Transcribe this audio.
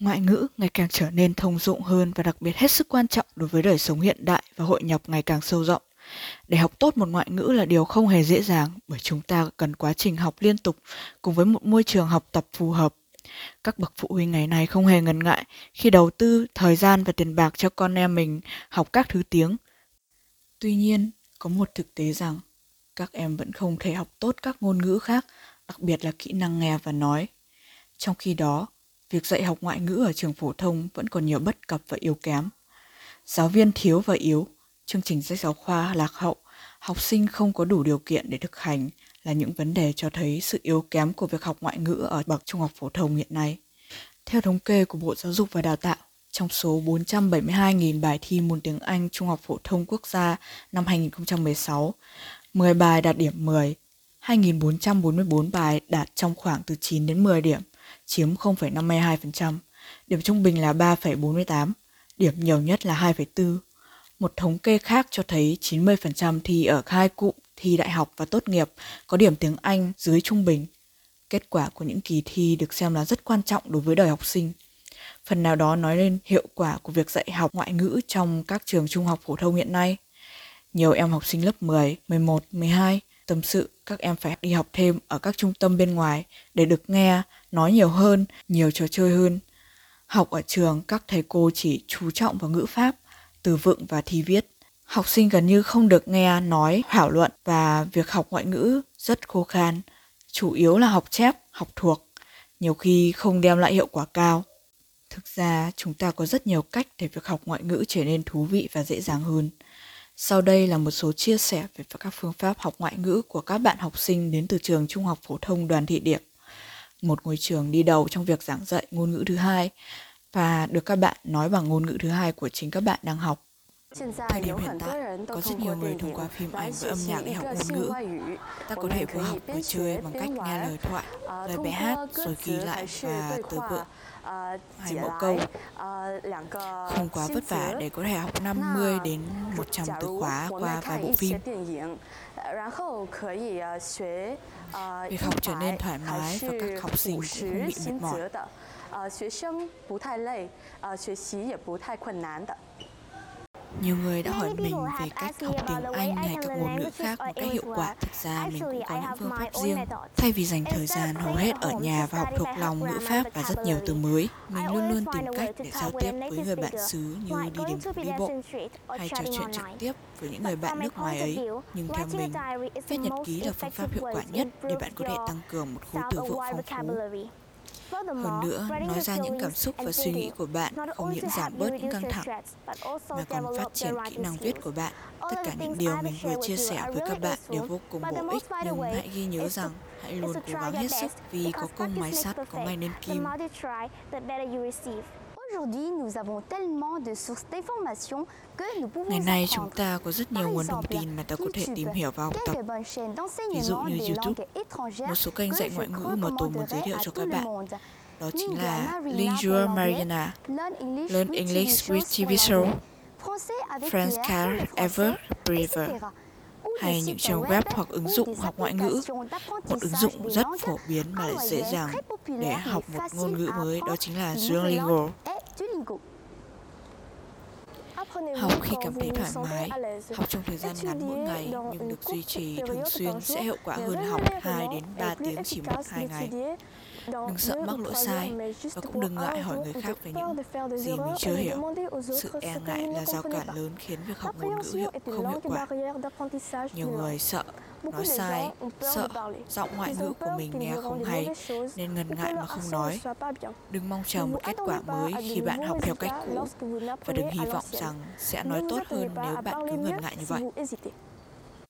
Ngoại ngữ ngày càng trở nên thông dụng hơn và đặc biệt hết sức quan trọng đối với đời sống hiện đại và hội nhập ngày càng sâu rộng. Để học tốt một ngoại ngữ là điều không hề dễ dàng bởi chúng ta cần quá trình học liên tục cùng với một môi trường học tập phù hợp. Các bậc phụ huynh ngày nay không hề ngần ngại khi đầu tư thời gian và tiền bạc cho con em mình học các thứ tiếng. Tuy nhiên, có một thực tế rằng các em vẫn không thể học tốt các ngôn ngữ khác, đặc biệt là kỹ năng nghe và nói. Trong khi đó, việc dạy học ngoại ngữ ở trường phổ thông vẫn còn nhiều bất cập và yếu kém. Giáo viên thiếu và yếu, chương trình sách giáo khoa lạc hậu, học sinh không có đủ điều kiện để thực hành là những vấn đề cho thấy sự yếu kém của việc học ngoại ngữ ở bậc trung học phổ thông hiện nay. Theo thống kê của Bộ Giáo dục và Đào tạo, trong số 472.000 bài thi môn tiếng Anh Trung học phổ thông quốc gia năm 2016, 10 bài đạt điểm 10, 2.444 bài đạt trong khoảng từ 9 đến 10 điểm, chiếm 0,52%, điểm trung bình là 3,48, điểm nhiều nhất là 2,4. Một thống kê khác cho thấy 90% thi ở hai cụm thi đại học và tốt nghiệp có điểm tiếng Anh dưới trung bình. Kết quả của những kỳ thi được xem là rất quan trọng đối với đời học sinh. Phần nào đó nói lên hiệu quả của việc dạy học ngoại ngữ trong các trường trung học phổ thông hiện nay. Nhiều em học sinh lớp 10, 11, 12 tâm sự các em phải đi học thêm ở các trung tâm bên ngoài để được nghe, nói nhiều hơn, nhiều trò chơi hơn. Học ở trường, các thầy cô chỉ chú trọng vào ngữ pháp, từ vựng và thi viết. Học sinh gần như không được nghe, nói, thảo luận và việc học ngoại ngữ rất khô khan. Chủ yếu là học chép, học thuộc, nhiều khi không đem lại hiệu quả cao. Thực ra, chúng ta có rất nhiều cách để việc học ngoại ngữ trở nên thú vị và dễ dàng hơn. Sau đây là một số chia sẻ về các phương pháp học ngoại ngữ của các bạn học sinh đến từ trường Trung học phổ thông Đoàn Thị Điểm, một ngôi trường đi đầu trong việc giảng dạy ngôn ngữ thứ hai và được các bạn nói bằng ngôn ngữ thứ hai của chính các bạn đang học. Thời điểm hiện tại, có rất nhiều người thông qua phim ảnh và âm nhạc để học ngôn ngữ. Ta có thể vừa học vừa chơi bằng cách nghe lời thoại, lời bài hát rồi ghi lại và từ vựng hay mẫu câu không quá vất vả để có thể học 50 đến 100 từ khóa qua vài bộ phim. Việc học trở nên thoải mái và các học sinh cũng không bị mệt mỏi. 呃，学生不太累，呃，学习也不太困难的。 Nhiều người đã hỏi mình về cách học tiếng Anh hay các ngôn ngữ khác một cách hiệu quả. Thực ra mình cũng có những phương pháp riêng. Thay vì dành thời gian hầu hết ở nhà và học thuộc lòng ngữ pháp và rất nhiều từ mới, mình luôn luôn tìm cách để giao tiếp với người bạn xứ như đi đến đi bộ hay trò chuyện trực tiếp với những người bạn nước ngoài ấy. Nhưng theo mình, viết nhật ký là phương pháp hiệu quả nhất để bạn có thể tăng cường một khối từ vựng phong phú. Hơn nữa, nói ra những cảm xúc và suy nghĩ của bạn không những giảm bớt những căng thẳng, mà còn phát triển kỹ năng viết của bạn. Tất cả những điều mình vừa chia sẻ với các bạn đều vô cùng bổ ích, nhưng hãy ghi nhớ rằng hãy luôn cố gắng hết sức vì có công mái sắt có ngày nên kim. Ngày nay chúng ta có rất nhiều nguồn thông tin mà ta có thể tìm hiểu và học tập. Ví dụ như YouTube, một số kênh dạy ngoại ngữ mà tôi muốn giới thiệu cho các bạn. Đó chính là Lingua Mariana, Learn English with TV Show, French Car Ever Braver, hay những trang web hoặc ứng dụng học ngoại ngữ. Một ứng dụng rất phổ biến mà lại dễ dàng để học một ngôn ngữ mới. Đó chính là Duolingo. Học khi cảm thấy thoải mái, học trong thời gian ngắn mỗi ngày nhưng được duy trì thường xuyên sẽ hiệu quả hơn học 2 đến 3 tiếng chỉ một hai ngày. Đừng sợ mắc lỗi sai và cũng đừng ngại hỏi người khác về những gì mình chưa hiểu. Sự e ngại là rào cản lớn khiến việc học ngôn ngữ hiệu không hiệu quả. Nhiều người sợ nói sai, sợ giọng ngoại ngữ của mình nghe không hay nên ngần ngại mà không nói. Đừng mong chờ một kết quả mới khi bạn học theo cách cũ và đừng hy vọng rằng sẽ nói tốt hơn nếu bạn cứ ngần ngại như vậy.